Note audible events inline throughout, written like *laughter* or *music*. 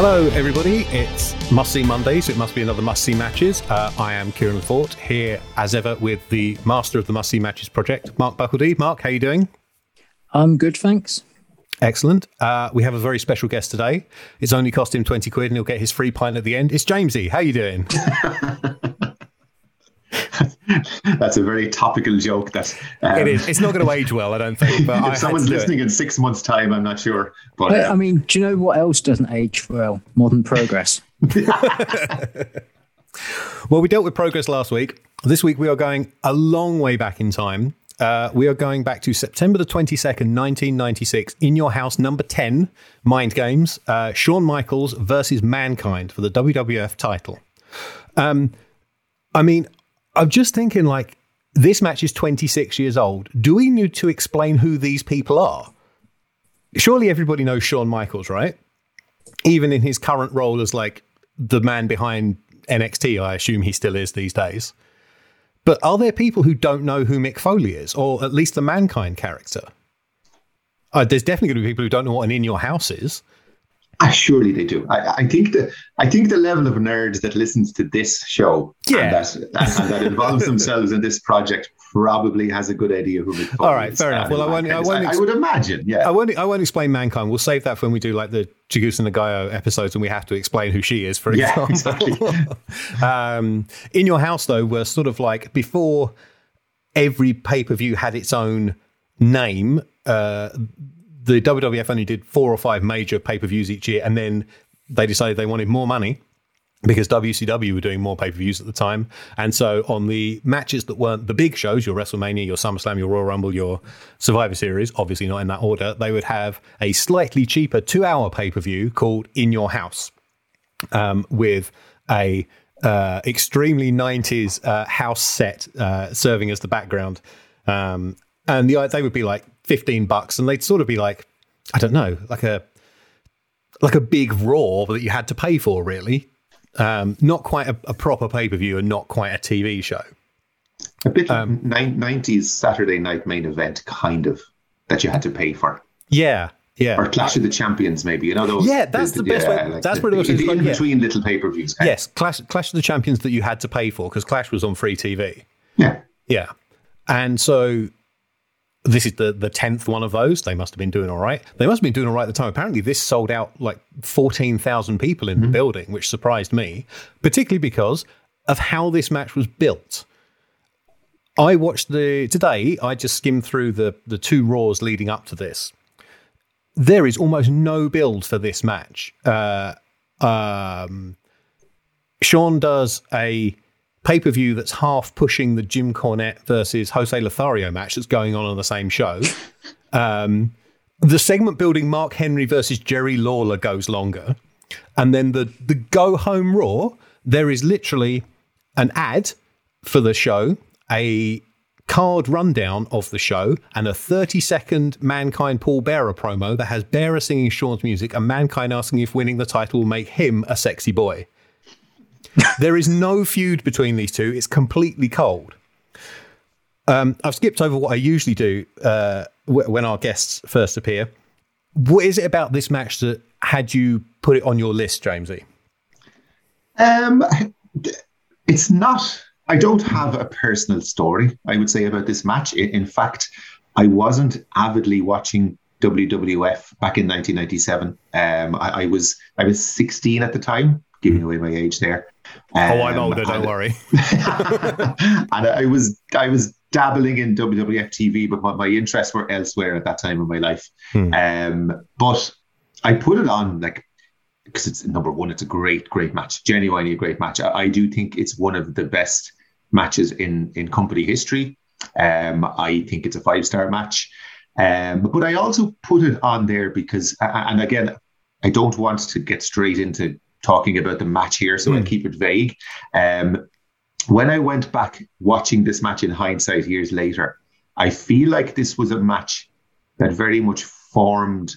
Hello, everybody. It's Must See Monday, so it must be another Must See Matches. Uh, I am Kieran Fort here, as ever, with the master of the Must See Matches project, Mark Buckledy. Mark, how are you doing? I'm good, thanks. Excellent. Uh, we have a very special guest today. It's only cost him 20 quid and he'll get his free pint at the end. It's Jamesie. How are you doing? *laughs* *laughs* That's a very topical joke. That um, it is. It's not going *laughs* to age well, I don't think. But if I someone's listening in six months' time, I'm not sure. But I, um, I mean, do you know what else doesn't age well? Modern progress. *laughs* well, we dealt with progress last week. This week we are going a long way back in time. Uh, we are going back to September the 22nd, 1996, in your house, number 10, Mind Games, uh, Shawn Michaels versus Mankind for the WWF title. Um, I mean, I'm just thinking like this match is 26 years old. Do we need to explain who these people are? Surely everybody knows Shawn Michaels, right? Even in his current role as like the man behind NXT, I assume he still is these days. But are there people who don't know who Mick Foley is, or at least the Mankind character? Uh, there's definitely going to be people who don't know what an In Your House is. Ah, surely they do. I, I, think the I think the level of nerds that listens to this show yeah. and, that, and, that involves themselves in this project probably has a good idea who Mick All right, fair enough. Well, I won't. I, won't ex- I, would imagine. Yeah, I won't. I won't explain mankind. We'll save that for when we do like the Chigusa Nagayo episodes, and we have to explain who she is. For yeah, example. Exactly. *laughs* um, in your house, though, were sort of like before every pay per view had its own name. Uh, the WWF only did four or five major pay per views each year, and then they decided they wanted more money because WCW were doing more pay per views at the time. And so on the matches that weren't the big shows, your WrestleMania, your SummerSlam, your Royal Rumble, your Survivor Series, obviously not in that order, they would have a slightly cheaper two hour pay per view called In Your House um, with a uh, extremely 90s uh, house set uh, serving as the background. Um, and the, they would be like 15 bucks and they'd sort of be like i don't know like a like a big raw that you had to pay for really um, not quite a, a proper pay-per-view and not quite a tv show a bit um, 90s saturday night main event kind of that you had to pay for yeah yeah, or Clash of the Champions, maybe you know those. Yeah, that's the, the best yeah, way. Like that's the, pretty much the, in between yeah. little pay per views. Yes, Clash Clash of the Champions that you had to pay for because Clash was on free TV. Yeah, yeah, and so this is the the tenth one of those. They must have been doing all right. They must have been doing all right at the time. Apparently, this sold out like fourteen thousand people in mm-hmm. the building, which surprised me, particularly because of how this match was built. I watched the today. I just skimmed through the the two Raws leading up to this. There is almost no build for this match. Uh, um, Shawn does a pay per view that's half pushing the Jim Cornette versus Jose Lothario match that's going on on the same show. *laughs* Um, the segment building Mark Henry versus Jerry Lawler goes longer. And then the, the go home Raw, there is literally an ad for the show, a card rundown of the show, and a 30 second Mankind Paul Bearer promo that has Bearer singing Shawn's music and Mankind asking if winning the title will make him a sexy boy there is no feud between these two. It's completely cold. Um, I've skipped over what I usually do uh, when our guests first appear. What is it about this match that had you put it on your list, Jamesie? Um, it's not. I don't have a personal story. I would say about this match. In, fact, I wasn't avidly watching WWF back in 1997. Um, I, I, was I was 16 at the time, giving away my age there. Um, oh, I'm older. Don't worry. *laughs* and I was I was dabbling in WWF TV, but my, my interests were elsewhere at that time in my life. Hmm. Um, but I put it on like because it's number one. It's a great, great match. Genuinely a great match. I, I do think it's one of the best matches in in company history. Um, I think it's a five star match. Um, but I also put it on there because, and again, I don't want to get straight into talking about the match here, so mm. I'll hmm. keep it vague. Um, when I went back watching this match in hindsight years later, I feel like this was a match that very much formed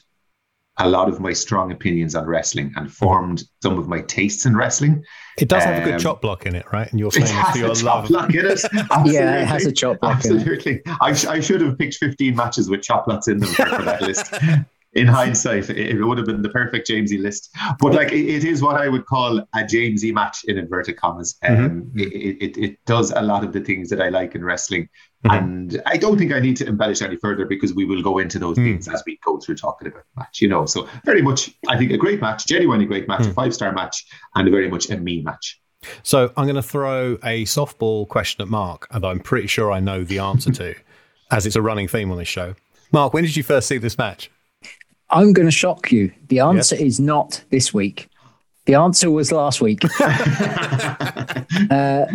a lot of my strong opinions on wrestling and formed some of my tastes in wrestling. It does have um, a good um, chop block in it, right? And you're famous for your chop love. block in it. *laughs* yeah, it has a chop block. Absolutely. I, sh- I should have picked 15 matches with chop blocks in them for, for that list. In hindsight, it, it, would have been the perfect Jamesie list. But like, it, it is what I would call a Jamesie match in inverted commas. Um, mm-hmm. it, it, it does a lot of the things that I like in wrestling. Mm-hmm. And I don't think I need to embellish any further because we will go into those mm. things as we go through talking about the match, you know. So very much, I think a great match, genuinely great match, mm. a five star match, and a very much a me match. So I'm going to throw a softball question at Mark, and I'm pretty sure I know the answer to, *laughs* as it's a running theme on this show. Mark, when did you first see this match? I'm going to shock you. The answer yes. is not this week. The answer was last week. *laughs* uh,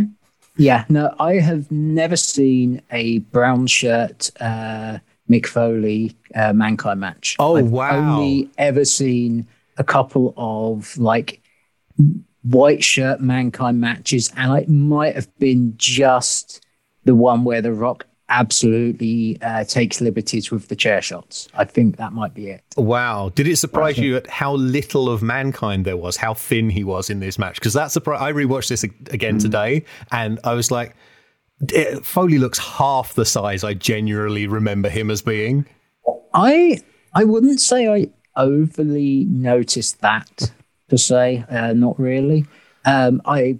yeah, no, I have never seen a brown shirt uh, Mick Foley uh, Mankind match. Oh I've wow! Only ever seen a couple of like white shirt mankind matches, and it might have been just the one where The Rock absolutely uh, takes liberties with the chair shots. I think that might be it. Wow. Did it surprise you at how little of mankind there was, how thin he was in this match? Because that surprised I rewatched this again mm. today and I was like, Foley looks half the size I genuinely remember him as being. I I wouldn't say I overly noticed that per se. Uh, not really. Um, I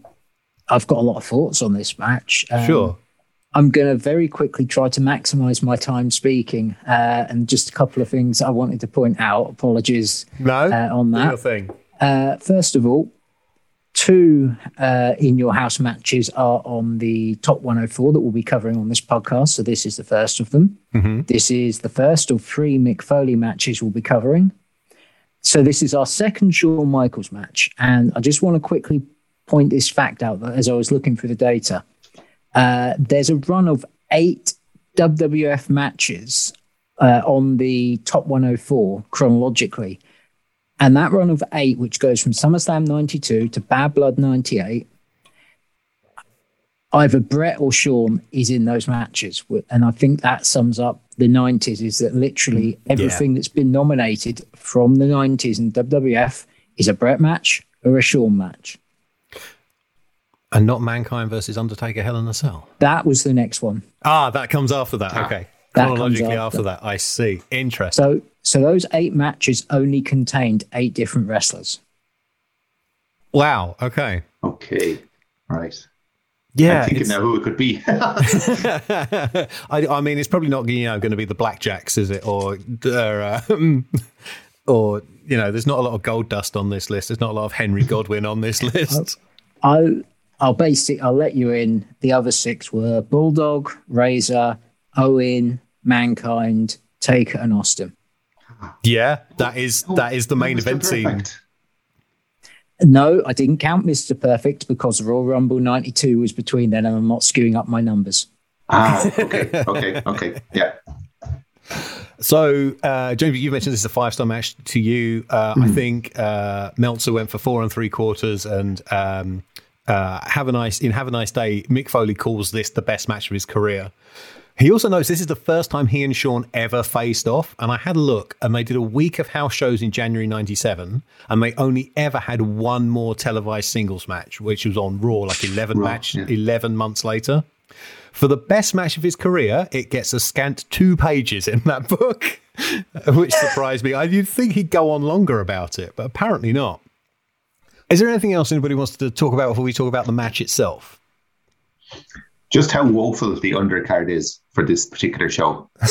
I've got a lot of thoughts on this match. Um, sure. I'm going to very quickly try to maximize my time speaking, uh, and just a couple of things I wanted to point out. Apologies, no, uh, on that. thing. Uh, first of all, two uh, in your house matches are on the top 104 that we'll be covering on this podcast. So this is the first of them. Mm-hmm. This is the first of three Mick Foley matches we'll be covering. So this is our second Shawn Michaels match. And I just want to quickly point this fact out as I was looking through the data. Uh, there's a run of eight WWF matches uh, on the top 104 chronologically. And that run of eight, which goes from SummerSlam 92 to Bad Blood 98, either Bret or Shawn is in those matches. And I think that sums up the 90s is that literally mm, everything yeah. that's been nominated from the 90s in WWF is a Bret match or a Shawn match. And not Mankind versus Undertaker Hell in a Cell? That was the next one. Ah, that comes after that. Ah, okay. That Chronologically after. after that. I see. Interesting. So, so those eight matches only contained eight different wrestlers. Wow. Okay. Okay. Right. Yeah, I'm thinking now who it could be. *laughs* I, I, mean, it's probably not you know going to be the Blackjacks, is it? Or, uh, *laughs* or you know, there's not a lot of Goldust on this list. There's not a lot of Henry Godwinn on this *laughs* list. I'll, I'll basic. I'll let you in. The other six were Bulldog, Razor, Owen, Mankind, Taker, and Austin. Yeah, that is that is the main event scene. No, I didn't count Mr. Perfect because Royal Rumble 92 was between then and I'm not skewing up my numbers. Ah, okay, okay, okay, yeah. So, uh, James, you mentioned this is a five star match to you. Uh, mm. I hmm. think uh, Meltzer went for four and three quarters, and um, uh, have a nice in have a nice day. Mick Foley calls this the best match of his career. He also knows this is the first time he and Shawn ever faced off. And I had a look, and they did a week of house shows in January 97, and they only ever had one more televised singles match, which was on Raw, like 11 Raw, match, yeah. 11 months later. For the best match of his career, it gets a scant two pages in that book, *laughs* which surprised me. I'd think he'd go on longer about it, but apparently not. Is there anything else anybody wants to talk about before we talk about the match itself? Just how woeful the undercard is for this particular show. *laughs*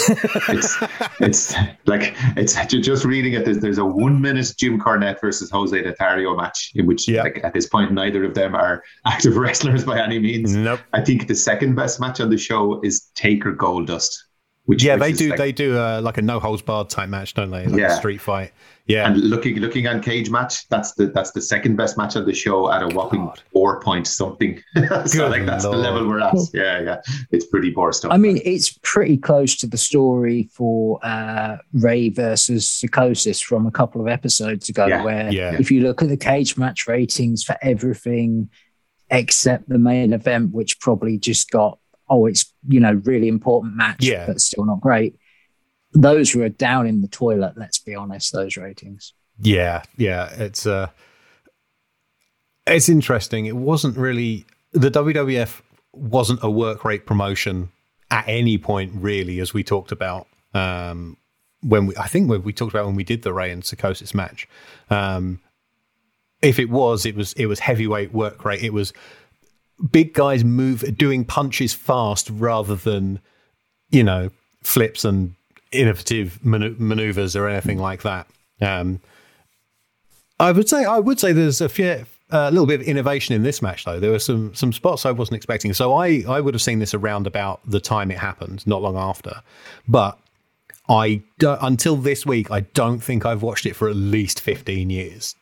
it's it's like it's just reading it. There's, there's a one minute Jim Cornette versus Jose Lothario match in which, yep. like at this point, neither of them are *laughs* active wrestlers by any means. Nope. I think the second best match on the show is Taker Goldust. Which, yeah, they do. Like, they do uh, like a no holds barred type match, don't they? Like yeah. a street fight. Yeah. And looking looking on cage match, that's the that's the second best match of the show at a whopping God. four point something. *laughs* so like that's Lord. the level we're at. Yeah, yeah. It's pretty poor stuff. I mean, it's pretty close to the story for uh, Rey versus Psicosis from a couple of episodes ago, yeah. where yeah. if you look at the cage match ratings for everything except the main event, which probably just got oh, it's you know really important match, yeah. but still not great those were down in the toilet. Let's be honest, those ratings. Yeah, yeah, it's uh, it's interesting. It wasn't really the WWF wasn't a work rate promotion at any point really, as we talked about. Um, when we, I think when we talked about when we did the Rey and Psicosis match. Um, if it was, it was it was heavyweight work rate. It was big guys move doing punches fast rather than you know flips and innovative maneuvers or anything like that. Um, I would say I would say there's a few, a little bit of innovation in this match though. There were some some spots I wasn't expecting. So I I would have seen this around about the time it happened, not long after. But I until this week I don't think I've watched it for at least 15 years.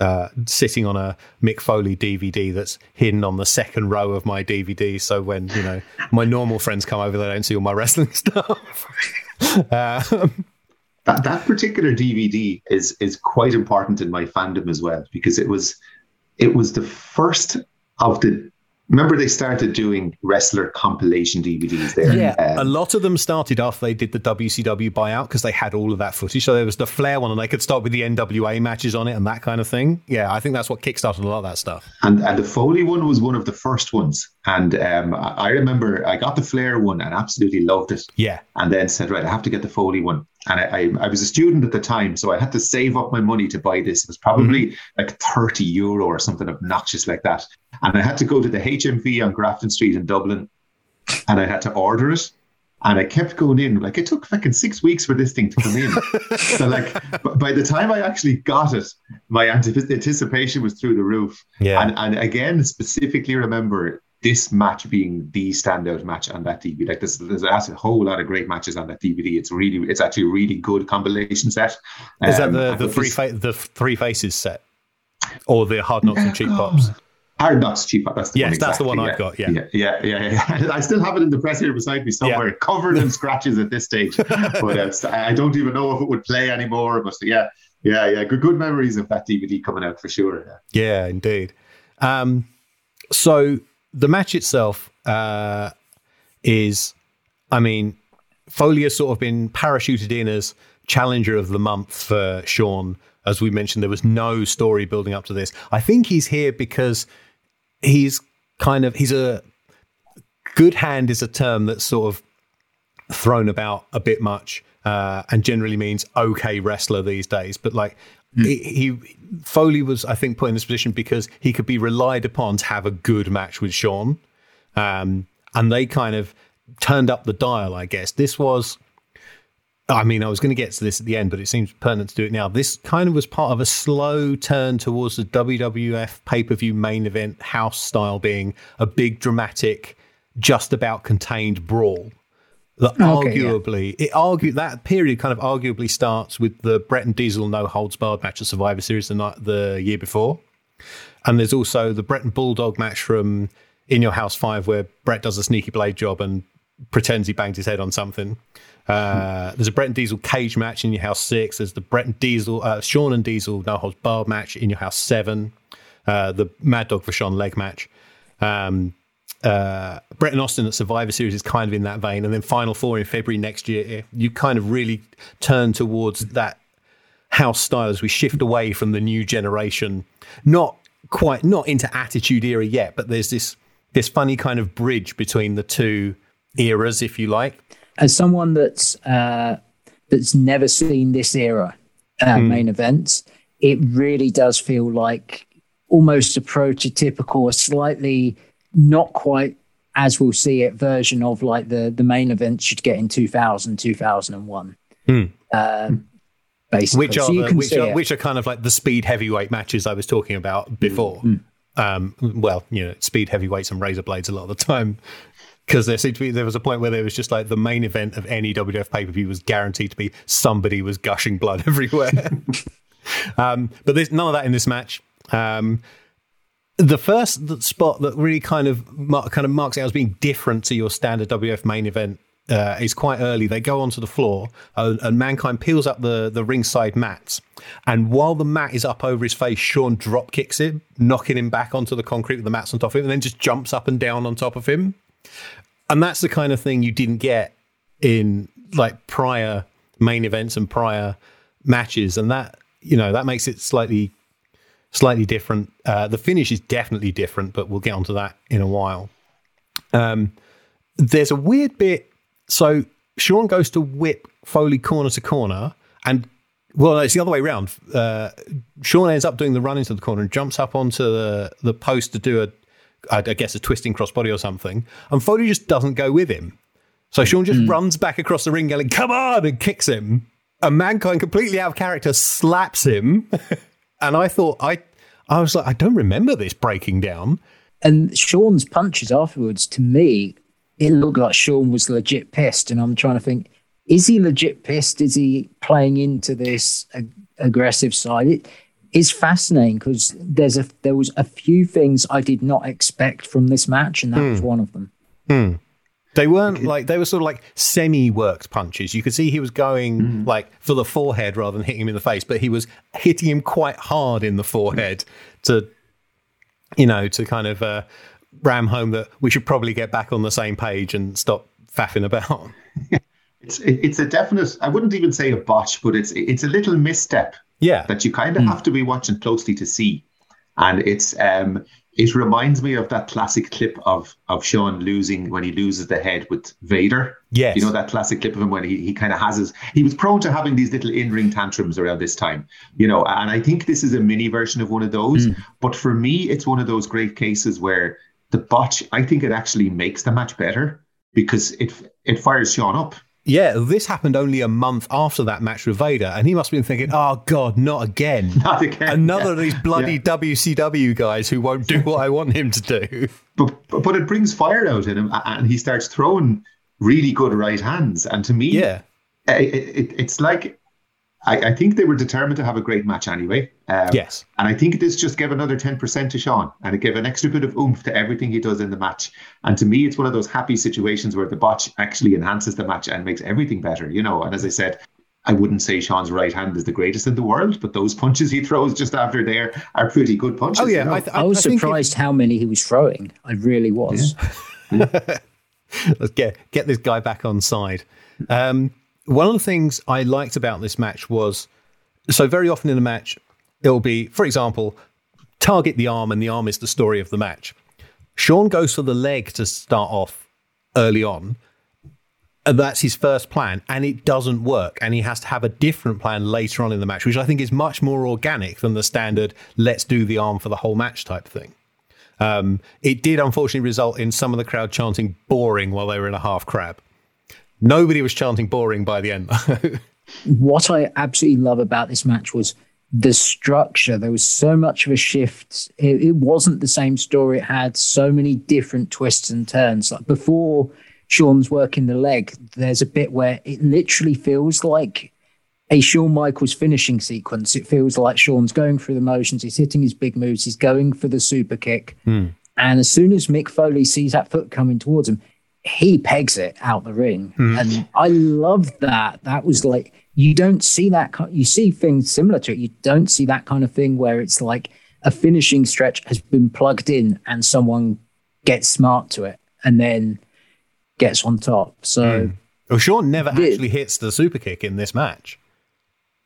Uh, sitting on a Mick Foley DVD that's hidden on the second row of my DVD. So when you know my normal friends come over, they don't see all my *laughs* wrestling stuff. *laughs* um, that that particular DVD is is quite important in my fandom as well because it was it was the first of the remember they started doing wrestler compilation DVDs there. Yeah, um, a lot of them started off. They did the WCW buyout because they had all of that footage. So there was the Flair one, and they could start with the NWA matches on it and that kind of thing. Yeah, I think that's what kickstarted a lot of that stuff. And and the Foley one was one of the first ones. And um, I remember I got the Flair one and absolutely loved it. Yeah. And then said, right, I have to get the Foley one. And I, I, I was a student at the time, so I had to save up my money to buy this. It was probably mm-hmm. like 30 euro or something obnoxious like that. And I had to go to the HMV on Grafton Street in Dublin and I had to order it. And I kept going in. Like it took fucking six weeks for this thing to come in. *laughs* so like by the time I actually got it, my anticipation was through the roof. Yeah. And, and again, specifically remember this match being the standout match on that DVD. Like there's, there's a whole lot of great matches on that DVD. It's really, it's actually a really good compilation set. Is um, that the, the three fa- the three faces set, or the hard knocks and cheap pops? Hard knocks, cheap pops. That's the yes, one that's the one yeah. I've got. Yeah. yeah, yeah, yeah, yeah. *laughs* I still have it in the press here beside me somewhere, yeah. covered in *laughs* scratches at this stage. *laughs* but uh, I don't even know if it would play anymore. But yeah, yeah, yeah. Good, good memories of that DVD coming out for sure. Yeah, yeah indeed. Um, so the match itself uh, is, I mean, Foley has sort of been parachuted in as challenger of the month for Shawn. As we mentioned, there was no story building up to this. I think he's here because he's kind of he's a good hand is a term that's sort of thrown about a bit much uh, and generally means okay wrestler these days. But like mm. he, he, Foley was, I think, put in this position because he could be relied upon to have a good match with Shawn, um, and they kind of turned up the dial. I guess this was. I mean, I was going to get to this at the end, but it seems pertinent to do it now. This kind of was part of a slow turn towards the WWF pay per view main event house style being a big, dramatic, just about contained brawl that okay, arguably yeah. it argue that period kind of arguably starts with the Bret and Diesel no holds barred match at Survivor Series the night the year before, and there's also the Bret and Bulldog match from In Your House Five where Bret does a sneaky blade job and pretends he banged his head on something. Uh, there's a Bret and Diesel cage match in Your House Six. There's the Bret and Diesel, uh, Shawn and Diesel no holds barred match in Your House Seven. Uh, the Mad Dog Vachon leg match. Um, uh, Bret and Austin at Survivor Series is kind of in that vein, and then Final Four in February next year, you kind of really turn towards that house style as we shift away from the new generation. Not quite, not into Attitude Era yet, but there's this this funny kind of bridge between the two eras, if you like. As someone that's uh, that's never seen this era uh, mm. main events, it really does feel like almost a prototypical, a slightly not quite as we'll see it version of like the the main event should get in 2000 2001 mm. um, basically which are, so the, which, are which are kind of like the speed heavyweight matches i was talking about before mm. um, well you know speed heavyweights and razor blades a lot of the time because there seemed to be there was a point where there was just like the main event of any WWF pay per view was guaranteed to be somebody was gushing blood *laughs* everywhere. *laughs* um, but there's none of that in this match. Um, the first spot that really kind of kind of marks it as being different to your standard WF main event uh, is quite early. They go onto the floor, uh, and Mankind peels up the, the ringside mats. And while the mat is up over his face, Shawn drop kicks him, knocking him back onto the concrete with the mats on top of him, and then just jumps up and down on top of him. And that's the kind of thing you didn't get in like prior main events and prior matches. And that, you know, that makes it slightly slightly different. Uh, the finish is definitely different, but we'll get onto that in a while. Um, there's a weird bit. So Shawn goes to whip Foley corner to corner, and well, it's the other way around. Uh, Shawn ends up doing the run into the corner and jumps up onto the, the post to do a, I guess, a twisting crossbody or something. And Foley just doesn't go with him. So Shawn just mm. runs back across the ring, yelling, "Come on!" and kicks him. And Mankind, completely out of character, slaps him. *laughs* and I thought, I, I was like, I don't remember this breaking down. And Shawn's punches afterwards, to me, it looked like Shawn was legit pissed. And I'm trying to think, is he legit pissed? Is he playing into this ag- aggressive side? It is fascinating because there's a there was a few things I did not expect from this match, and that was hmm. one of them. Hmm. They weren't like they were sort of like semi-worked punches. You could see he was going mm. like for the forehead rather than hitting him in the face, but he was hitting him quite hard in the forehead to, you know, to kind of uh, ram home that we should probably get back on the same page and stop faffing about. *laughs* *laughs* it's it's a definite. I wouldn't even say a botch, but it's it's a little misstep. Yeah, that you kind of mm. have to be watching closely to see, and it's um it reminds me of that classic clip of of Shawn losing when he loses the head with Vader. Yes. You know that classic clip of him when he, he kind of has his he was prone to having these little in-ring tantrums around this time. You know, and I think this is a mini version of one of those. Mm. But for me, it's one of those great cases where the botch, I think it actually makes the match better because it it fires Shawn up. Yeah, this happened only a month after that match with Vader, and he must have been thinking, "Oh God, not again! *laughs* Not again! *laughs* Another yeah. of these bloody yeah. WCW guys who won't do what I want him to do." *laughs* But but it brings fire out in him, and he starts throwing really good right hands. And to me, yeah, it, it, it's like I, I, think they were determined to have a great match anyway. Um, yes. And I think this just gave another 10% to Shawn and it gave an extra bit of oomph to everything he does in the match. And to me, it's one of those happy situations where the botch actually enhances the match and makes everything better, you know. And as I said, I wouldn't say Shawn's right hand is the greatest in the world, but those punches he throws just after there are pretty good punches. Oh, yeah. You know? I, th- I, was I surprised how many he was throwing. I really was. Yeah. *laughs* Let's get, get this guy back on side. Um, one of the things I liked about this match was so very often in a match, it'll be, for example, target the arm, and the arm is the story of the match. Shawn goes for the leg to start off early on. And that's his first plan, and it doesn't work. And he has to have a different plan later on in the match, which I think is much more organic than the standard let's do the arm for the whole match type thing. Um, it did unfortunately result in some of the crowd chanting boring while they were in a half crab. Nobody was chanting boring by the end. *laughs* what I absolutely love about this match was the structure. There was so much of a shift. It, it, wasn't the same story. It had so many different twists and turns. Like before Shawn's working the leg, there's a bit where it literally feels like a Shawn Michaels finishing sequence. It feels like Shawn's going through the motions. He's hitting his big moves. He's going for the super kick. Mm. And as soon as Mick Foley sees that foot coming towards him, he pegs it out the ring. Mm. And I love that. That was like, you don't see that. You see things similar to it. You don't see that kind of thing where it's like a finishing stretch has been plugged in and someone gets smart to it and then gets on top. So, mm. well, Shawn never actually hits the super kick in this match.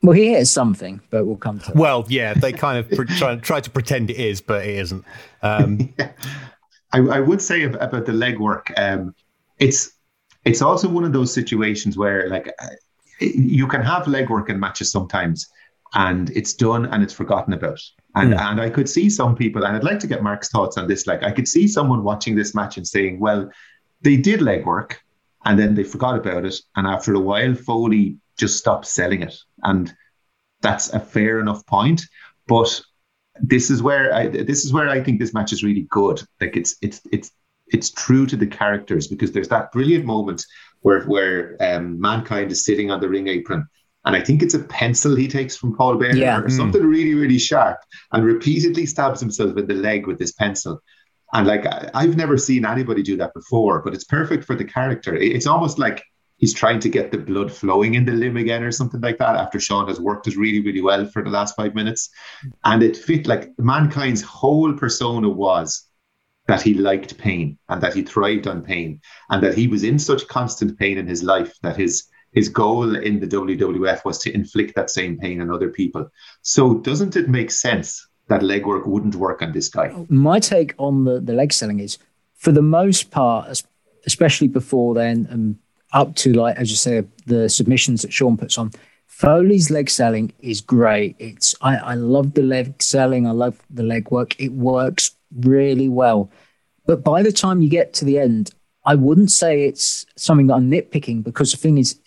Well, he hits something, but we'll come to. That. Well, yeah, they kind of pre- try, try to pretend it is, but it isn't. Um, *laughs* I, I, would say about the leg work. Um, it's it's also one of those situations where like you can have legwork in matches sometimes and it's done and it's forgotten about. And mm. and I could see some people, and I'd like to get Mark's thoughts on this. Like I could see someone watching this match and saying, well, they did legwork and then they forgot about it. And after a while, Foley just stopped selling it. And that's a fair enough point. But this is where I this is where I think this match is really good. Like it's it's it's it's true to the characters because there's that brilliant moment where where um, mankind is sitting on the ring apron and I think it's a pencil he takes from Paul Bearer yeah. or mm. something really, really sharp, and repeatedly stabs himself in the leg with this pencil. And like I've never seen anybody do that before, but it's perfect for the character. It's almost like he's trying to get the blood flowing in the limb again or something like that after Shawn has worked it really, really well for the last five minutes. And it fit like mankind's whole persona was that he liked pain and that he thrived on pain and that he was in such constant pain in his life that his his goal in the WWF was to inflict that same pain on other people. So doesn't it make sense that legwork wouldn't work on this guy? My take on the, the leg selling is for the most part, especially before then, and up to like as you say the submissions that Shawn puts on. Foley's leg selling is great. It's I, I love the leg selling. I love the leg work. It works really well. But by the time you get to the end, I wouldn't say it's something that I'm nitpicking because the thing is,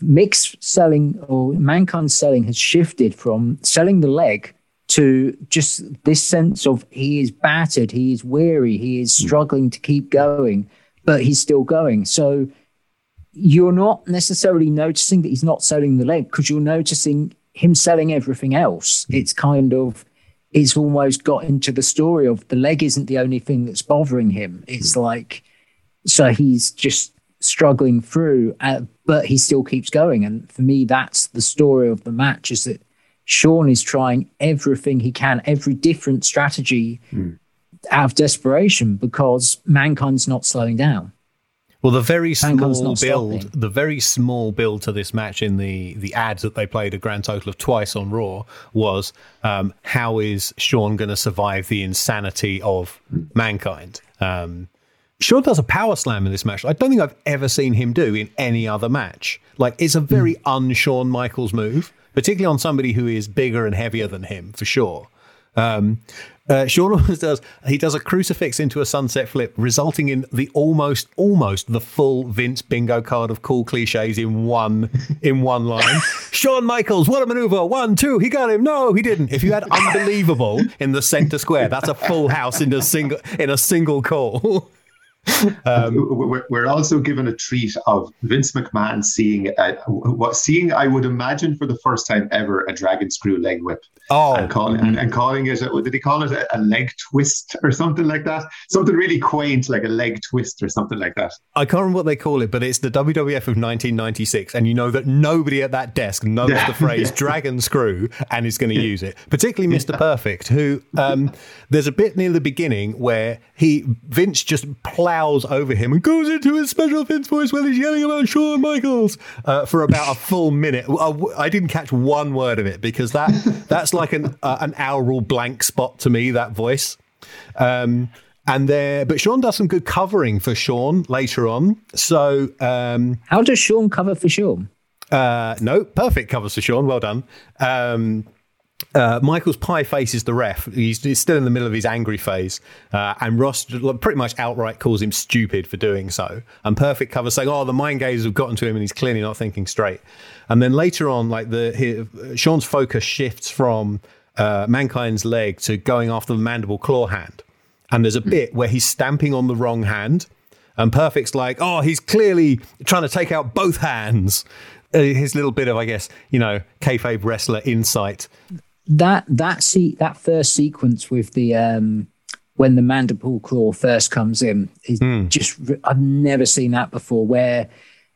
Mick's selling or mankind selling has shifted from selling the leg to just this sense of he is battered, he is weary, he is hmm. struggling to keep going, but he's still going. So you're not necessarily noticing that he's not selling the leg because you're noticing him selling everything else. Hmm. It's kind of it's almost got into the story of the leg isn't the only thing that's bothering him. It's like so he's just struggling through, uh, but he still keeps going. And for me, that's the story of the match: is that Shawn is trying everything he can, every different strategy mm. out of desperation because mankind's not slowing down. Well, the very small build, stopping. the very small build to this match in the the ads that they played a grand total of twice on Raw was um, how is Shawn going to survive the insanity of mankind? Um, Shawn does a power slam in this match. I don't think I've ever seen him do in any other match. Like it's a very mm. un-Shawn Michaels move particularly on somebody who is bigger and heavier than him, for sure. Um, uh, Shawn *laughs* always does. He does a crucifix into a sunset flip, resulting in the almost, almost the full Vince bingo card of cool cliches in one, *laughs* in one line. Shawn Michaels, what a maneuver! One, two, he got him. No, he didn't. If you had *laughs* unbelievable in the center square, that's a full house in a single in a single call. Um, we're, also given a treat of Vince McMahon seeing a, what seeing I would imagine for the first time ever a dragon screw leg whip. Oh, and calling and, and, calling it a, did he call it a, a, leg twist or something like that? Something really quaint like a leg twist or something like that. I can't remember what they call it, but it's the WWF of 1996, and you know that nobody at that desk knows yeah. the phrase *laughs* dragon screw and is going to use it. Particularly Mr. Perfect, who um, there's a bit near the beginning where he Vince just plows over him and goes into his special Vince voice while he's yelling about Shawn Michaels uh, for about a full minute. I, didn't catch one word of it because that *laughs* that's like an uh, an aural blank spot to me. That voice. Um, and there, but Shawn does some good covering for Shawn later on. So, um, how does Shawn cover for Shawn? Uh, no, perfect covers for Shawn. Well done. Um, uh, Michaels pie faces the ref. He's, he's, still in the middle of his angry phase, uh, and Ross pretty much outright calls him stupid for doing so. And Perfect covers saying, "Oh, the mind games have gotten to him, and he's clearly not thinking straight." And then later on, like the he, Shawn's focus shifts from uh, Mankind's leg to going after the mandible claw hand, and there's a bit where he's stamping on the wrong hand, and Perfect's like, "Oh, he's clearly trying to take out both hands." Uh, his little bit of, I guess, you know, kayfabe wrestler insight that that see that first sequence with the um when the mandible claw first comes in is mm. just I've never seen that before where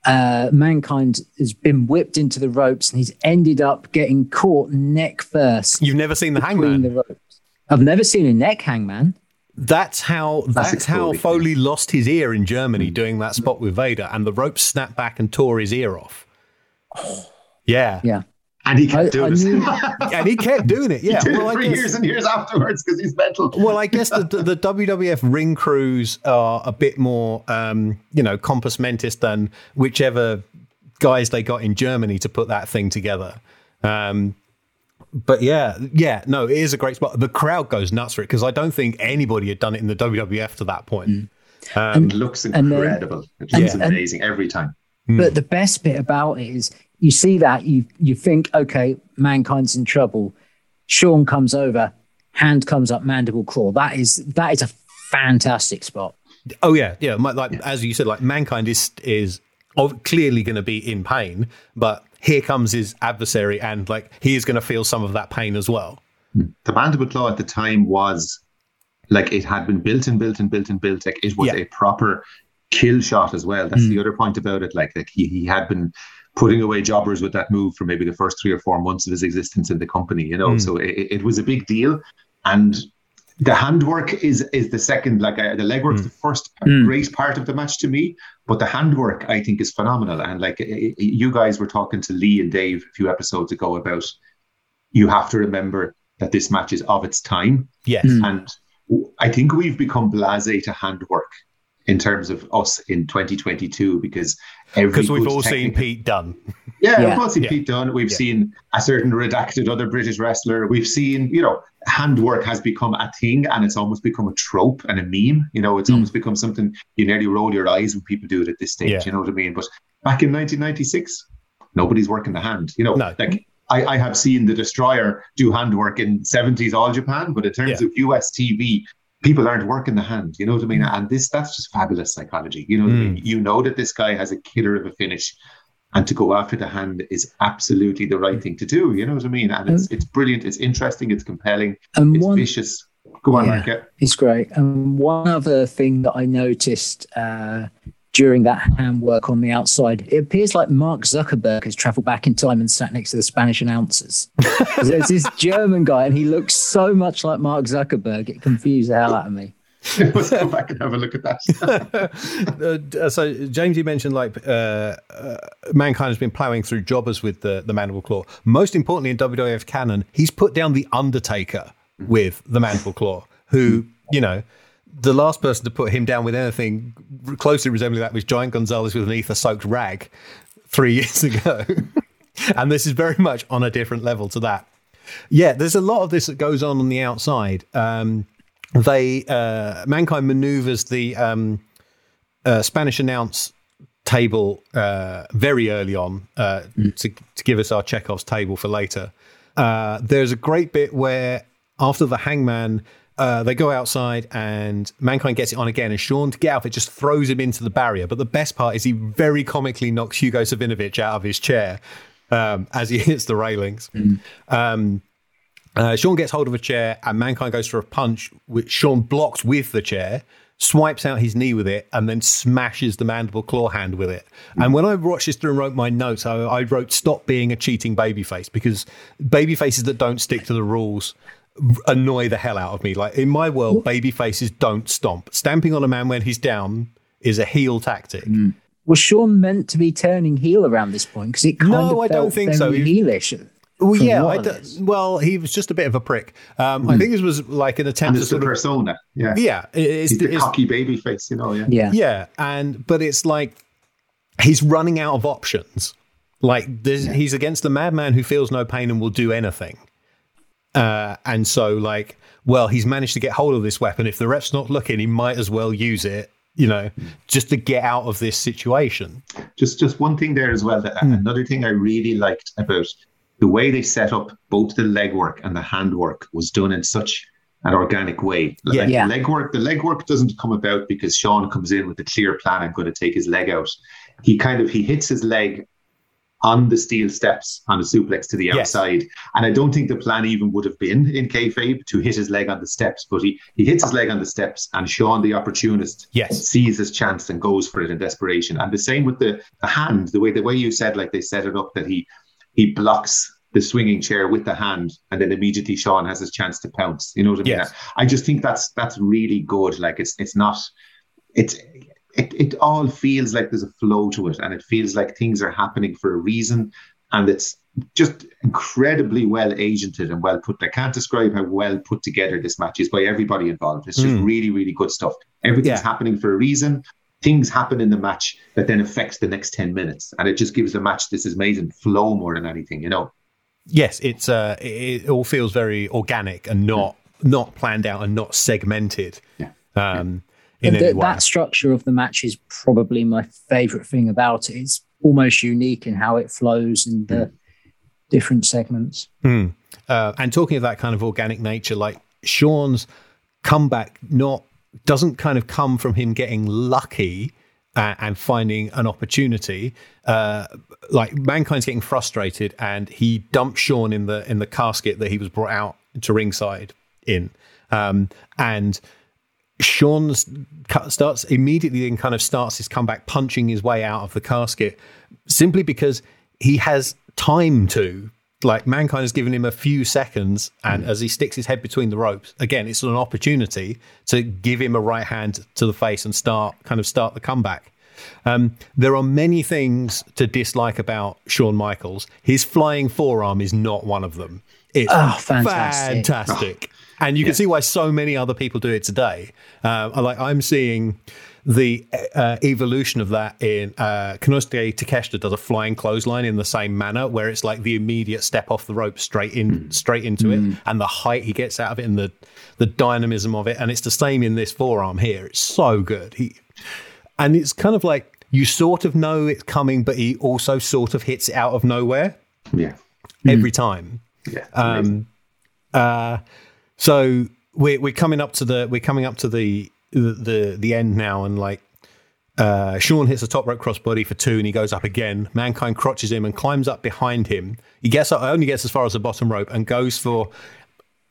uh, mankind has been whipped into the ropes and he's ended up getting caught neck first. You've never seen the hangman. The ropes. I've never seen a neck hangman. That's how that's, that's how Foley lost his ear in Germany mm. doing that spot with Vader, and the rope snapped back and tore his ear off. Yeah, yeah. And he kept I, doing I knew, it. *laughs* and he kept doing it. Yeah, well, it for guess, years and years afterwards because he's mental. Well, I guess the, *laughs* the, the WWF ring crews are a bit more, um, you know, compos mentis than whichever guys they got in Germany to put that thing together. Um, but yeah, yeah, no, it is a great spot. The crowd goes nuts for it because I don't think anybody had done it in the WWF to that point. Mm. Um, it looks incredible. Then, it looks amazing and, every time. But mm. the best bit about it is you see that you you think okay mankind's in trouble Shawn comes over hand comes up mandible claw that is that is a fantastic spot oh yeah yeah like yeah. as you said like mankind is is clearly going to be in pain but here comes his adversary and like he is going to feel some of that pain as well the mandible claw at the time was like it had been built and built and built and built like it was yeah. a proper kill shot as well that's mm. the other point about it like like he, he had been putting away jobbers with that move for maybe the first three or four months of his existence in the company, you know. Mm. So it, it, was a big deal. And the handwork is is the second, like uh, the legwork, mm. the first mm. great part of the match to me. But the handwork, I think, is phenomenal. And like it, you guys were talking to Lee and Dave a few episodes ago about you have to remember that this match is of its time. Yes. And I think we've become blasé to handwork in terms of us in 2022 because because we've all seen Pete Dunne. Yeah, yeah. we've all seen yeah. Pete Dunne. We've yeah. seen a certain redacted other British wrestler. We've seen, you know, handwork has become a thing and it's almost become a trope and a meme. You know, it's mm. almost become something you nearly roll your eyes when people do it at this stage. You know what I mean? But back in 1996, nobody's working the hand. You know, no. like I, I, have seen the Destroyer do handwork in 70s All Japan, but in terms of US TV, people aren't working the hand. You know what I mean? Mm. And this that's just fabulous psychology. You know mm. I mean? Mm. You know that this guy has a killer of a finish. And to go after the hand is absolutely the right thing to do. You know what I mean? And it's it's brilliant, it's interesting, it's compelling, and it's one, vicious. Go on, yeah, Mark. It's great. And one other thing that I noticed uh, during that handwork on the outside. It appears like Mark Zuckerberg has traveled back in time and sat next to the Spanish announcers. *laughs* There's this German guy, and he looks so much like Mark Zuckerberg. It confused the hell out of me. *laughs* Let's go back and have a look at that. *laughs* uh, so, James, you mentioned like uh, uh, mankind has been plowing through jobbers with the, the mandible claw. Most importantly, in WWF canon, he's put down the Undertaker with the mandible claw, who you know the last person to put him down with anything closely resembling that was Giant Gonzalez with an ether soaked rag three *laughs* years ago. *laughs* and this is very much on a different level to that. Yeah, there's a lot of this that goes on on the outside. Um, they uh, mankind maneuvers the um, uh, Spanish announce table uh, very early on mm. to, to, give us our Chekhov's table for later. Uh, there's a great bit where after the hangman uh, they go outside and Mankind gets it on again. And Shawn to get out of it, just throws him into the barrier. But the best part is he very comically knocks Hugo Savinovich out of his chair um, as he *laughs* hits the railings. Mm. Um, uh, Shawn gets hold of a chair and Mankind goes for a punch, which Shawn blocks with the chair, swipes out his knee with it, and then smashes the mandible claw hand with it. Mm. And when I watched this through and wrote my notes, I, I wrote, Stop being a cheating babyface because babyfaces that don't stick to the rules annoy the hell out of me. Like in my world, baby faces don't stomp. Stamping on a man when he's down is a heel tactic. Mm. Was Shawn meant to be turning heel around this point? Because it kind no, of I don't think so. Heelish. Well, yeah, d- well, he was just a bit of a prick. Um, mm. I think this was like an attempt. And a persona, yeah, yeah. It's, he's the cocky baby face, you know, yeah, yeah, yeah. And but it's like he's running out of options. Like yeah. he's against a madman who feels no pain and will do anything. Uh, and so, like, well, he's managed to get hold of this weapon. If the ref's not looking, he might as well use it. You know, just to get out of this situation. Just, just one thing there as well. That, mm. Another thing I really liked about the way they set up both the legwork and the handwork was done in such an organic way. Yeah, like yeah. The legwork, the legwork doesn't come about because Shawn comes in with a clear plan. I'm going to take his leg out. He kind of he hits his leg on the steel steps on a suplex to the yes. outside. And I don't think the plan even would have been in kayfabe to hit his leg on the steps, but he, he hits his leg on the steps and Shawn, the opportunist, yes. sees his chance and goes for it in desperation. And the same with the, the hand, the way the way you said, like they set it up that he he blocks the swinging chair with the hand, and then immediately Shawn has his chance to pounce. You know what I mean? Yes. I just think that's that's really good. Like it's it's not it's it, it all feels like there's a flow to it and it feels like things are happening for a reason and it's just incredibly well agented and well put. I can't describe how well put together this match is by everybody involved. It's just mm. really, really good stuff. Everything's yeah. happening for a reason. Things happen in the match that then affects the next 10 minutes. And it just gives the match this amazing flow more than anything, you know? Yes, it's uh, it, it all feels very organic and not not planned out and not segmented. Yeah. Um, yeah in the, That structure of the match is probably my favorite thing about it. It's almost unique in how it flows and the mm. different segments. Mm. Uh, and talking of that kind of organic nature, like Shawn's comeback, not doesn't kind of come from him getting lucky uh, and finding an opportunity. Uh, like mankind's getting frustrated, and he dumps Shawn in the in the casket that he was brought out to ringside in, um, and Shawn starts immediately and kind of starts his comeback, punching his way out of the casket, simply because he has time to. Like mankind has given him a few seconds, and mm. as he sticks his head between the ropes, again, it's an opportunity to give him a right hand to the face and start kind of start the comeback. Um, there are many things to dislike about Shawn Michaels. His flying forearm is not one of them. It's oh, fantastic. fantastic. And you can see why so many other people do it today. Uh, like I'm seeing the uh, evolution of that in uh, Konosuke Takeshita does a flying clothesline in the same manner, where it's like the immediate step off the rope straight in, mm. straight into mm. it, and the height he gets out of it, and the the dynamism of it, and it's the same in this forearm here. It's so good. He and it's kind of like you sort of know it's coming, but he also sort of hits it out of nowhere. Yeah, every mm. time. Yeah. Um. Uh. So we're we're coming up to the we're coming up to the the the, end now, and like uh, Shawn hits a top rope crossbody for two, and he goes up again. Mankind crotches him and climbs up behind him. He gets up, only gets as far as the bottom rope, and goes for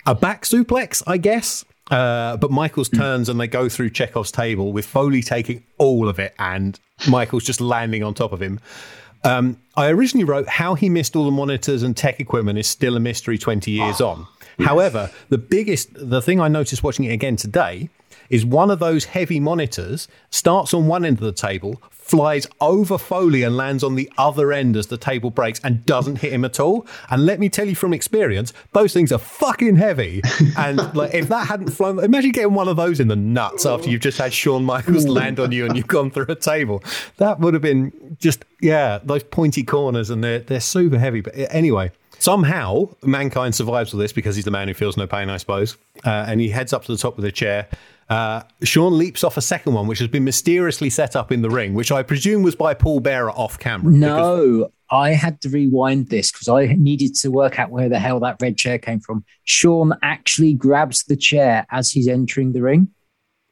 a back suplex, I guess. Uh, but Michaels hmm. turns and they go through Chekhov's table with Foley taking all of it and Michaels just landing on top of him. Um, I originally wrote how he missed all the monitors and tech equipment is still a mystery 20 years oh, on. Yes. However, the biggest, the thing I noticed watching it again today is one of those heavy monitors starts on one end of the table, flies over Foley and lands on the other end as the table breaks and doesn't hit him at all. And let me tell you from experience, those things are fucking heavy. *laughs* And like if that hadn't flown, imagine getting one of those in the nuts after you've just had Shawn Michaels mm. land on you and you've gone through a table. That would have been just yeah, those pointy corners and they're they're super heavy. But anyway. Somehow, mankind survives all this because he's the man who feels no pain, I suppose. Uh, and he heads up to the top of the chair uh, Shawn leaps off a second one, which has been mysteriously set up in the ring, which I presume was by Paul Bearer off camera. No, I had to rewind this because I needed to work out where the hell that red chair came from. Shawn actually grabs the chair as he's entering the ring.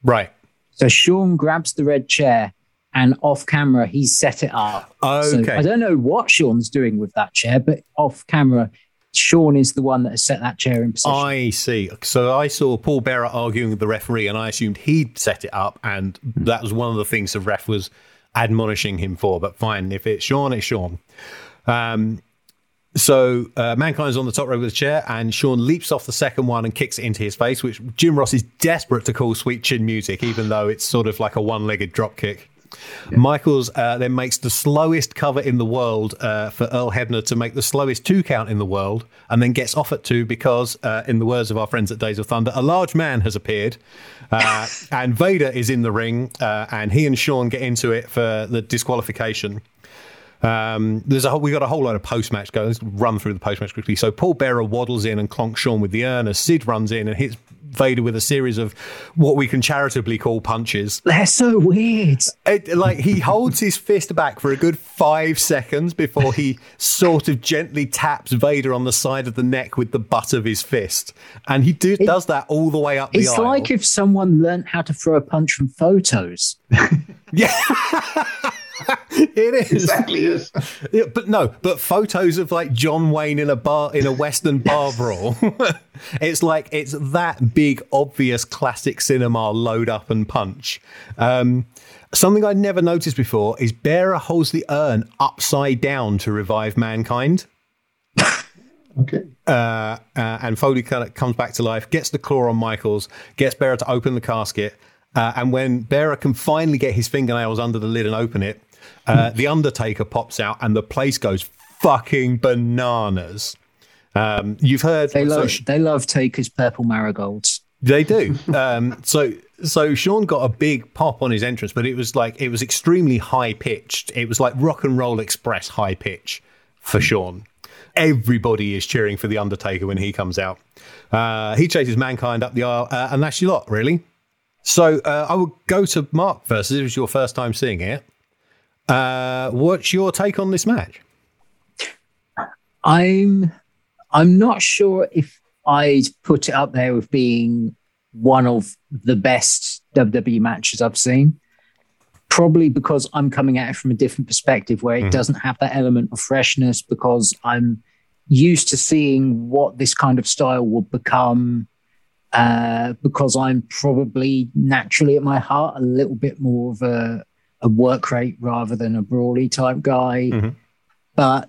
Right. So Shawn grabs the red chair and off camera he's set it up. Okay. So I don't know what Shawn's doing with that chair, but off camera Shawn is the one that has set that chair in position. I see. So I saw Paul Bearer arguing with the referee, and I assumed he'd set it up, and that was one of the things the ref was admonishing him for. But fine, if it's Shawn, it's Shawn. Um, so uh, Mankind's on the top row of the chair, and Shawn leaps off the second one and kicks it into his face, which Jim Ross is desperate to call sweet chin music, even though it's sort of like a one-legged drop kick. Yeah. Michaels uh, then makes the slowest cover in the world uh, for Earl Hebner to make the slowest two count in the world, and then gets off at two because, uh, in the words of our friends at Days of Thunder, a large man has appeared, uh, *laughs* and Vader is in the ring, uh, and he and Shawn get into it for the disqualification. Um, there's a whole, we got a whole lot of post match going. Let's run through the post match quickly. So Paul Bearer waddles in and clonks Shawn with the urn as Sid runs in and hits Vader with a series of what we can charitably call punches. They're so weird. It, like he holds his fist back for a good five seconds before he sort of gently taps Vader on the side of the neck with the butt of his fist, and he do, it, does that all the way up. It's like if someone learned how to throw a punch from photos. *laughs* yeah. *laughs* *laughs* it is exactly is. Yeah, but no, but photos of like John Wayne in a bar in a Western bar brawl. *laughs* it's like it's that big, obvious classic cinema load up and punch. Um, something I'd never noticed before is Bearer holds the urn upside down to revive mankind. Okay. Uh, uh, and Foley kind of comes back to life, gets the claw on Michaels, gets Bearer to open the casket. Uh, and when Bearer can finally get his fingernails under the lid and open it, uh, the Undertaker pops out and the place goes fucking bananas. Um, you've heard they love so, they love Taker's purple marigolds. They do. um, so so Shawn got a big pop on his entrance, but it was like it was extremely high pitched. It was like rock and roll express high pitch for Shawn. Everybody is cheering for the Undertaker when he comes out. Uh, he chases mankind up the aisle, uh, and that's your lot, really. So uh, I would go to Mark first. This was your first time seeing it. Uh, what's your take on this match? I'm I'm not sure if I'd put it up there with being one of the best WWE matches I've seen. Probably because I'm coming at it from a different perspective where it mm. doesn't have that element of freshness because I'm used to seeing what this kind of style would become uh, because I'm probably naturally at my heart a little bit more of a, a work rate rather than a brawly type guy. Mm-hmm. But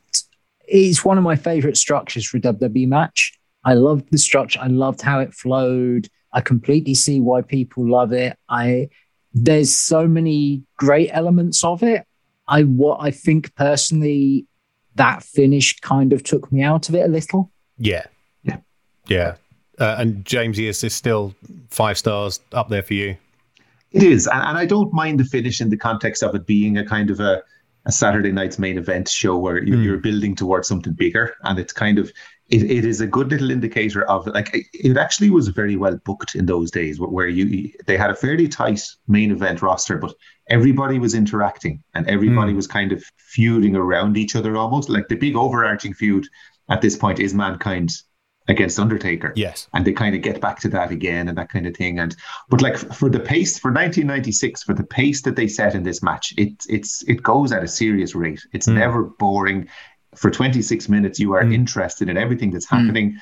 it's one of my favorite structures for a WWE match. I loved the structure. I loved how it flowed. I completely see why people love it. I there's so many great elements of it. I what I think personally that finish kind of took me out of it a little. Yeah. Yeah. Yeah. Uh, and Jamesie, is this still five stars up there for you? It is, and, and I don't mind the finish in the context of it being a kind of a, a Saturday night's main event show where you're, mm. you're building towards something bigger, and it's kind of it, it is a good little indicator of like it actually was very well booked in those days where you they had a fairly tight main event roster but everybody was interacting and everybody mm. was kind of feuding around each other almost like the big overarching feud at this point is mankind against Undertaker. Yes. And they kind of get back to that again and that kind of thing. And but like for the pace for 1996, for the pace that they set in this match, it it's it goes at a serious rate. It's mm. never boring for 26 minutes you are mm. interested in everything that's hmm. happening. Mm.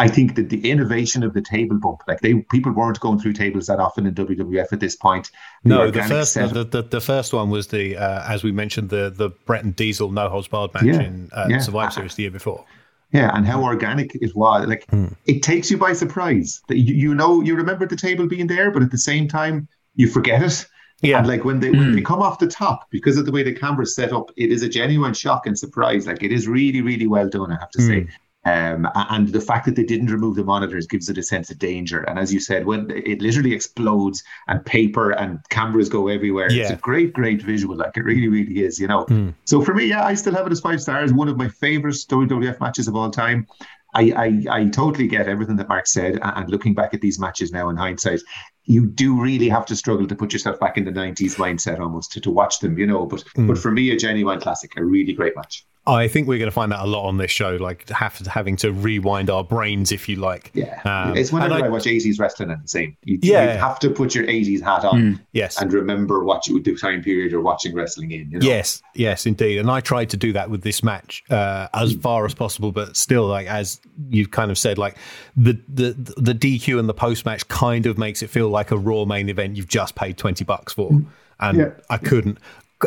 I think that the innovation of the table bump, like they people weren't going through tables that often in WWF at this point. The no, the first the, the, the, first one was the uh, as we mentioned the the Bret and Diesel no holds barred match yeah, in uh, yeah. Survivor Series the year before. Yeah, and how organic it was. Like mm. it takes you by surprise. That you, you know you remember the table being there, but at the same time you forget it. Yeah. And like when they when they hmm. come off the top, because of the way the camera's set up, it is a genuine shock and surprise. Like it is really, really well done, I have to mm. say. Um, and the fact that they didn't remove the monitors gives it a sense of danger. And as you said, when it literally explodes and paper and cameras go everywhere, yeah. it's a great, great visual. Like it really, really is, you know. Mm. So for me, yeah, I still have it as five stars. One of my favorite WWF matches of all time. I, I, I totally get everything that Mark said. And looking back at these matches now in hindsight, you do really have to struggle to put yourself back in the 90s mindset almost to, to watch them, you know. But mm. but for me, a genuine classic, a really great match. I think we're going to find that a lot on this show, like have, having to rewind our brains, if you like. Yeah, um, it's whenever I, I, watch 80s wrestling, and the same. You, yeah. you have to put your 80s hat on, mm, yes, and remember what you the time period you're watching wrestling in. You know? Yes, yes, indeed. And I tried to do that with this match uh, as mm. far as possible, but still, like as you've kind of said, like the the the DQ and the post match kind of makes it feel like a Raw main event you've just paid twenty bucks for, mm. and yeah. I couldn't.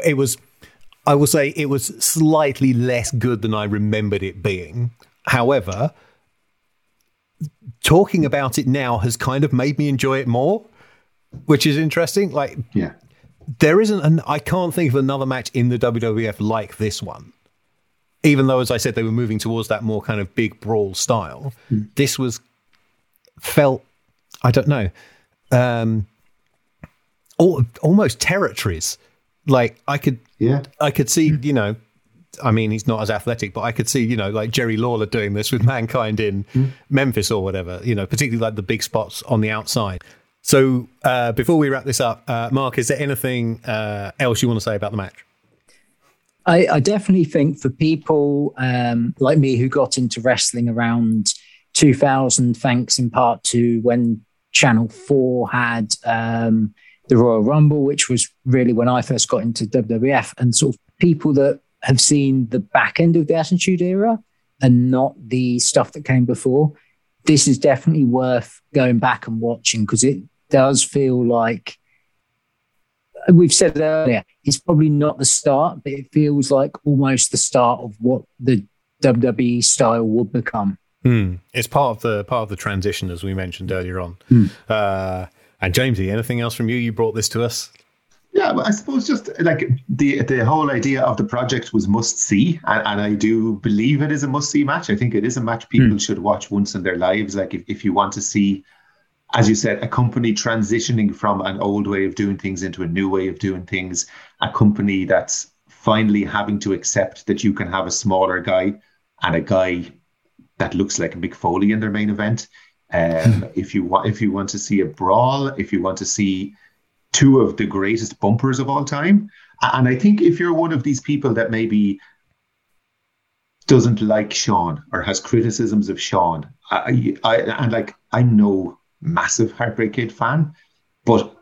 It was I will say it was slightly less good than I remembered it being. However, talking about it now has kind of made me enjoy it more, which is interesting. Like, yeah, there isn't an I can't think of another match in the WWF like this one. Even though, as I said, they were moving towards that more kind of big brawl style, mm. this was felt. I don't know. Um, almost territories. Like I could yeah. I could see, you know, I mean, he's not as athletic, but I could see, you know, like Jerry Lawler doing this with *laughs* Mankind in mm. Memphis or whatever, you know, particularly like the big spots on the outside. So uh, before we wrap this up, uh, Mark, is there anything uh, else you want to say about the match? I, I definitely think for people um, like me who got into wrestling around 2000, thanks in part to when Channel 4 had um, the Royal Rumble, which was really when I first got into WWF, and sort of people that have seen the back end of the Attitude Era and not the stuff that came before. This is definitely worth going back and watching because it does feel like we've said earlier, it's probably not the start, but it feels like almost the start of what the WWE style would become. Mm. It's part of the part of the transition, as we mentioned earlier on. Mm. Uh, and Jamesie, anything else from you? You brought this to us. Yeah, I suppose just like the the whole idea of the project was must see, and, and I do believe it is a must see match. I think it is a match people mm. should watch once in their lives. Like if, if you want to see, as you said, a company transitioning from an old way of doing things into a new way of doing things, a company that's finally having to accept that you can have a smaller guy and a guy that looks like a Mick Foley in their main event. Um, *laughs* if you want, if you want to see a brawl, if you want to see two of the greatest bumpers of all time, and I think if you're one of these people that maybe doesn't like Shawn or has criticisms of Shawn, I, I and like I'm no massive Heartbreak Kid fan, but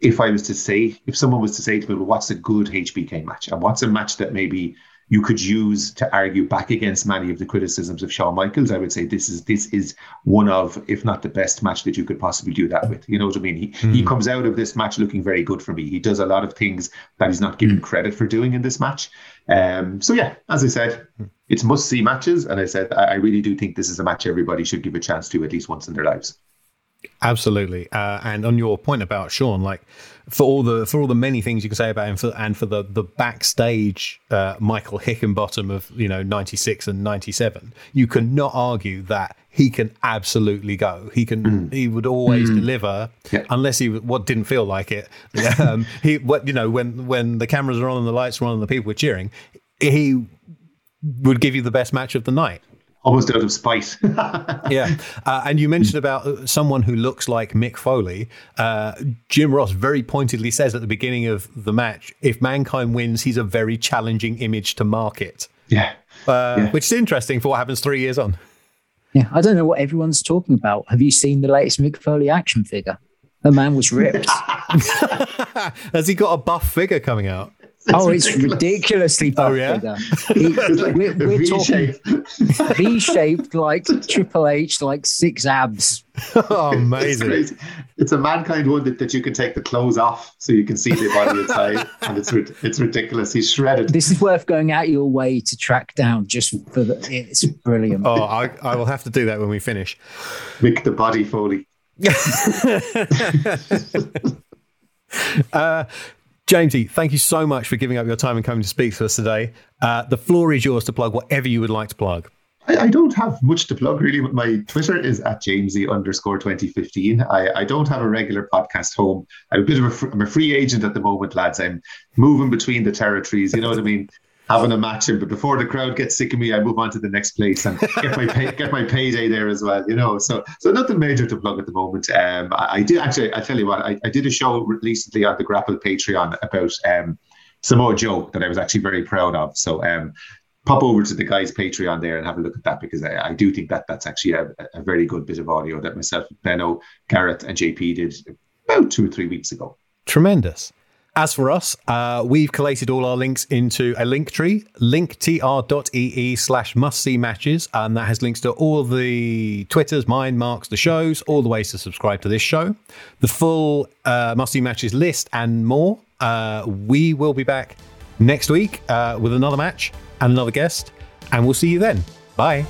if I was to say, if someone was to say to me, well, what's a good HBK match, and what's a match that maybe you could use to argue back against many of the criticisms of Shawn Michaels. I would say this is this is one of, if not the best match that you could possibly do that with. You know what I mean? He mm. he hmm. comes out of this match looking very good for me. He does a lot of things that he's not given mm. credit for doing in this match. Um, so yeah, as I said, it's must see matches, and I said I, I really do think this is a match everybody should give a chance to at least once in their lives. Absolutely. Uh, and on your point about Shawn, like for all the for all the many things you can say about him, for, and for the the backstage uh, Michael Hickenbottom of you know ninety six and ninety seven, you cannot argue that he can absolutely go. He can. Mm. He would always mm. deliver, yeah. unless he what didn't feel like it. *laughs* Um, he what you know when when the cameras are on and the lights are on and the people were cheering, he would give you the best match of the night almost out of spite. *laughs* yeah. Uh, and you mentioned about uh, someone who looks like Mick Foley. Uh, Jim Ross very pointedly says at the beginning of the match if Mankind wins, he's a very challenging image to market. Yeah. Uh, yeah. Which is interesting for what happens three years on. Yeah. I don't know what everyone's talking about. Have you seen the latest Mick Foley action figure? The man was ripped. *laughs* Has he got a buff figure coming out? *laughs* oh, ridiculous. it's ridiculously buff oh, yeah? He, like we're, we're talking *laughs* V-shaped, like Triple H, like six abs. *laughs* oh, amazing! It's, it's, a mankind one that, that you can take the clothes off so you can see the body inside, and it's it's ridiculous. He's shredded. This is worth going out your way to track down just for the. It's brilliant. Oh, I, I will have to do that when we finish. Mick the body Foley. uh, Jamesie, thank you so much for giving up your time and coming to speak to us today. Uh, the floor is yours to plug whatever you would like to plug. I, I, don't have much to plug really. My Twitter is at Jamesie underscore 2015. I, I don't have a regular podcast home. I'm a bit of a, I'm a free agent at the moment, lads. I'm moving between the territories. You know what I mean? Having a match but before the crowd gets sick of me, I move on to the next place and get my pay, get my payday there as well. You know, so so nothing major to plug at the moment. Um, I, I did actually. I tell you what, I, I, did a show recently on the Grapple Patreon about um, Samoa Joe that I was actually very proud of. So um, pop over to the guys' Patreon there and have a look at that because I, I do think that that's actually a, a, very good bit of audio that myself, Benno, Garrett, and JP did about two or three weeks ago. Tremendous. As for us, uh, we've collated all our links into a link tree, linktr.ee slash must see matches. And that has links to all the Twitters, mine, Mark's, the shows, all the ways to subscribe to this show, the full uh, must see matches list, and more. Uh, we will be back next week uh, with another match and another guest. And we'll see you then. Bye.